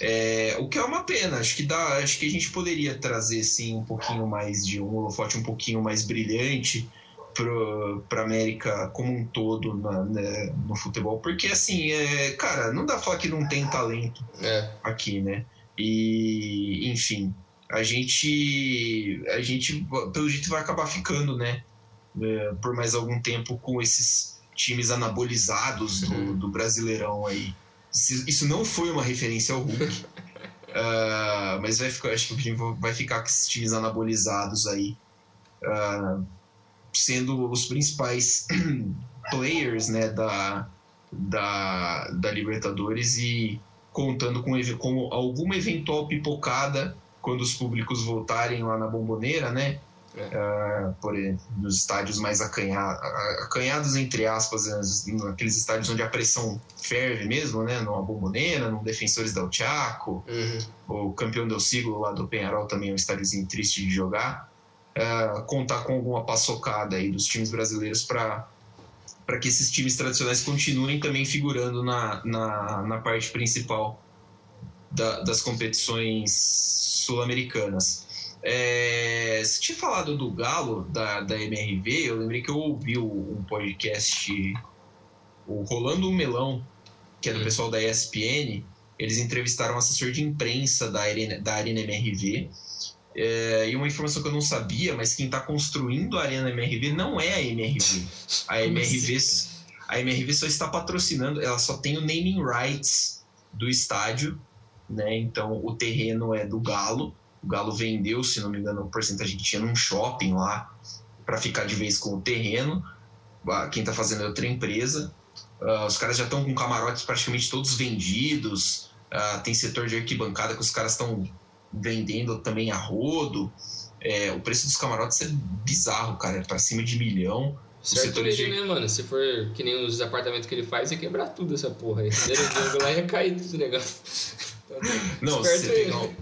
É, o que é uma pena, acho que dá, acho que a gente poderia trazer sim um pouquinho mais de um holofote um pouquinho mais brilhante para a América como um todo na, né, no futebol, porque assim, é, cara, não dá pra falar que não tem talento é. aqui, né? E enfim, a gente, a gente pelo jeito vai acabar ficando, né? É, por mais algum tempo com esses times anabolizados do, uhum. do Brasileirão aí. Isso não foi uma referência ao Hulk. uh, [LAUGHS] mas vai ficar, acho que vai ficar com esses times anabolizados aí. Uh, sendo os principais [CLEARS THROAT] players né, da, da, da Libertadores e contando com, com alguma eventual pipocada quando os públicos voltarem lá na bomboneira, né? Uh, por, nos estádios mais acanhados, acanhados entre aspas, naqueles estádios onde a pressão ferve mesmo, né? No Bomboneira, no Defensores del Chaco, uhum. o campeão del siglo lá do Penharol também é um estádiozinho triste de jogar. Uh, contar com alguma paçocada aí dos times brasileiros para para que esses times tradicionais continuem também figurando na, na, na parte principal da, das competições sul-americanas. É, se tinha falado do Galo, da, da MRV, eu lembrei que eu ouvi um podcast, o Rolando Melão, que é do pessoal da ESPN, eles entrevistaram um assessor de imprensa da Arena, da Arena MRV. É, e uma informação que eu não sabia, mas quem está construindo a Arena MRV não é a MRV. A MRV, a MRV só está patrocinando, ela só tem o naming rights do estádio né? Então o terreno é do Galo. O Galo vendeu, se não me engano, a porcentagem que tinha num shopping lá para ficar de vez com o terreno. Ah, quem está fazendo é outra empresa. Uh, os caras já estão com camarotes praticamente todos vendidos. Uh, tem setor de arquibancada que os caras estão vendendo também a rodo. É, o preço dos camarotes é bizarro, cara. É pra cima de milhão. Certo ele, de... né, mano? Se for que nem os apartamentos que ele faz, ia quebrar tudo essa porra aí. Primeiro lá ia cair tudo negócio. Não, você pegar um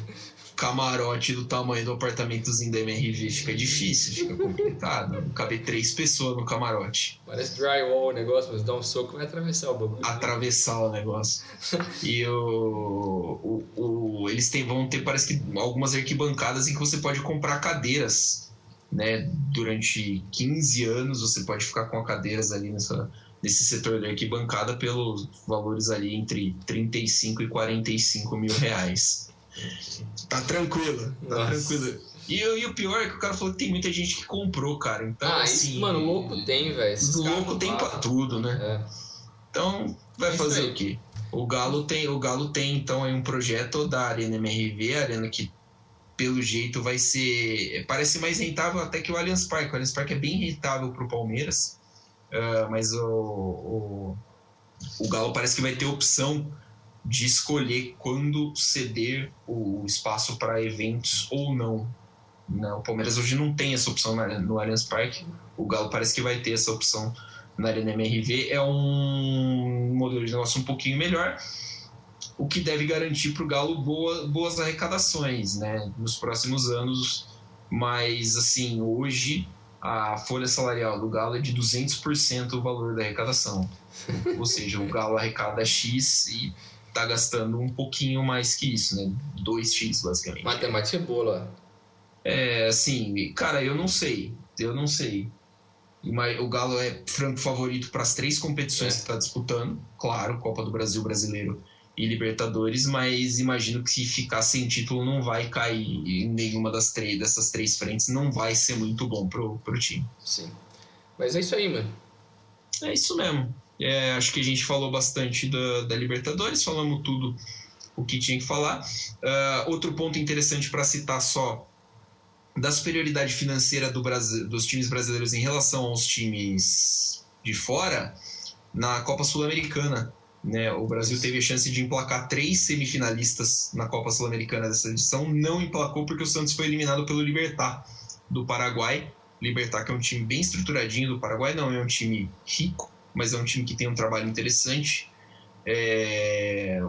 camarote do tamanho do apartamentozinho da MRV, fica difícil, fica complicado. Caber três pessoas no camarote. Parece drywall o negócio, mas dá um soco e vai atravessar o bagulho. Atravessar o negócio. [LAUGHS] e o, o, o, eles têm, vão ter, parece que, algumas arquibancadas em que você pode comprar cadeiras né? Durante 15 anos você pode ficar com cadeiras ali nessa, nesse setor da arquibancada pelos valores ali entre 35 e 45 mil reais. Tá tranquilo, tá Nossa. tranquilo. E, e, o pior é que o cara falou que tem muita gente que comprou, cara. Então, ah, assim. Isso, mano, louco tem, velho. Louco tem pra tudo, né? É. Então, vai fazer o quê? O Galo tem, o Galo tem então aí um projeto da Arena MRV, arena que pelo jeito vai ser. Parece mais rentável até que o Allianz Parque. O Allianz Parque é bem rentável para o Palmeiras, uh, mas o, o, o Galo parece que vai ter opção de escolher quando ceder o espaço para eventos ou não. não. O Palmeiras hoje não tem essa opção no Allianz Parque. O Galo parece que vai ter essa opção na Arena MRV. É um modelo de negócio um pouquinho melhor o que deve garantir para o Galo boa, boas arrecadações né, nos próximos anos. Mas, assim, hoje a folha salarial do Galo é de 200% o valor da arrecadação. Ou seja, o Galo arrecada X e está gastando um pouquinho mais que isso, né? 2X, basicamente. Matemática é boa lá. É, assim, cara, eu não sei. Eu não sei. O Galo é franco favorito para as três competições é. que está disputando. Claro, Copa do Brasil, Brasileiro e Libertadores, mas imagino que se ficar sem título não vai cair em nenhuma das três, dessas três frentes, não vai ser muito bom pro, pro time. Sim. Mas é isso aí, mano. É isso mesmo. É, acho que a gente falou bastante da, da Libertadores, falamos tudo o que tinha que falar. Uh, outro ponto interessante para citar só da superioridade financeira do Brasil, dos times brasileiros em relação aos times de fora na Copa Sul-Americana. Né? O Brasil teve a chance de emplacar três semifinalistas na Copa Sul-Americana dessa edição, não emplacou porque o Santos foi eliminado pelo Libertar do Paraguai. Libertar, que é um time bem estruturadinho do Paraguai, não é um time rico, mas é um time que tem um trabalho interessante. É...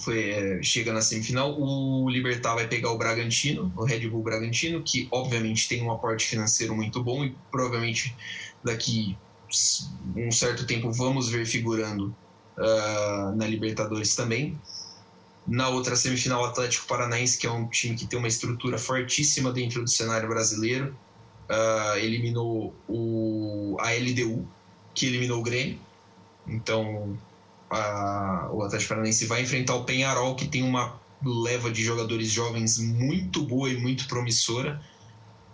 Foi, é, chega na semifinal. O Libertar vai pegar o Bragantino, o Red Bull Bragantino, que obviamente tem um aporte financeiro muito bom e provavelmente daqui um certo tempo vamos ver figurando uh, na Libertadores também. Na outra semifinal, o Atlético Paranaense, que é um time que tem uma estrutura fortíssima dentro do cenário brasileiro, uh, eliminou o, a LDU, que eliminou o Grêmio. Então, uh, o Atlético Paranaense vai enfrentar o Penharol, que tem uma leva de jogadores jovens muito boa e muito promissora.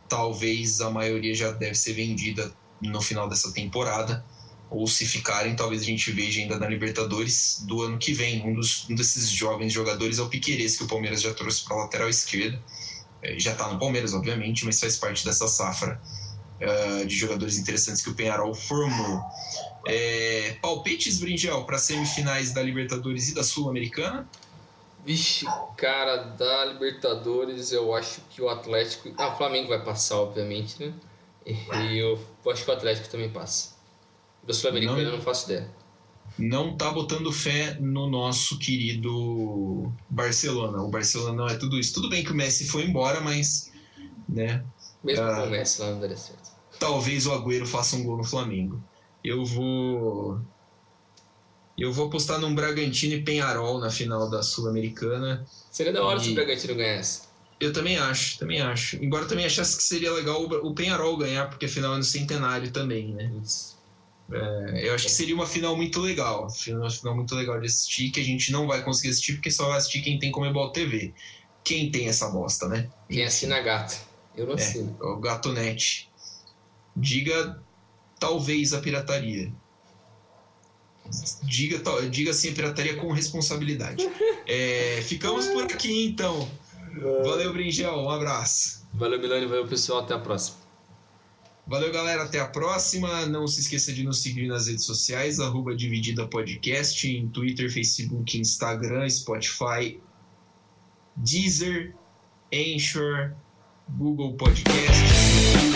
Talvez a maioria já deve ser vendida no final dessa temporada ou se ficarem, talvez a gente veja ainda na Libertadores do ano que vem. Um, dos, um desses jovens jogadores é o Piqueires, que o Palmeiras já trouxe para a lateral esquerda. É, já está no Palmeiras, obviamente, mas faz parte dessa safra uh, de jogadores interessantes que o Penharol formou. É, palpites, Brinjel, para semifinais da Libertadores e da Sul-Americana? Vixe, cara, da Libertadores eu acho que o Atlético. Ah, o Flamengo vai passar, obviamente, né? E eu acho que o Atlético também passa. Da Sul-Americana eu não faço ideia. Não tá botando fé no nosso querido Barcelona. O Barcelona não é tudo isso. Tudo bem que o Messi foi embora, mas. Né, Mesmo uh, com o Messi lá não daria certo. Talvez o Agüero faça um gol no Flamengo. Eu vou. Eu vou apostar num Bragantino e Penharol na final da Sul-Americana. Seria da hora e... se o Bragantino ganhasse. Eu também acho, também acho. Embora também achasse que seria legal o Penharol ganhar, porque afinal é no centenário também, né? É, eu acho que seria uma final muito legal. Uma final muito legal de assistir, que a gente não vai conseguir assistir porque só vai assistir quem tem Comebol TV. Quem tem essa bosta, né? Quem assina gato. Eu não é. O Gatonete. Diga talvez a pirataria. Diga, diga assim, pirataria com responsabilidade. É, ficamos por aqui então. Valeu, Brinjel. Um abraço. Valeu, Milani. Valeu, pessoal. Até a próxima. Valeu, galera. Até a próxima. Não se esqueça de nos seguir nas redes sociais, arroba Dividida Podcast, em Twitter, Facebook, Instagram, Spotify, Deezer, Anchor, Google Podcast.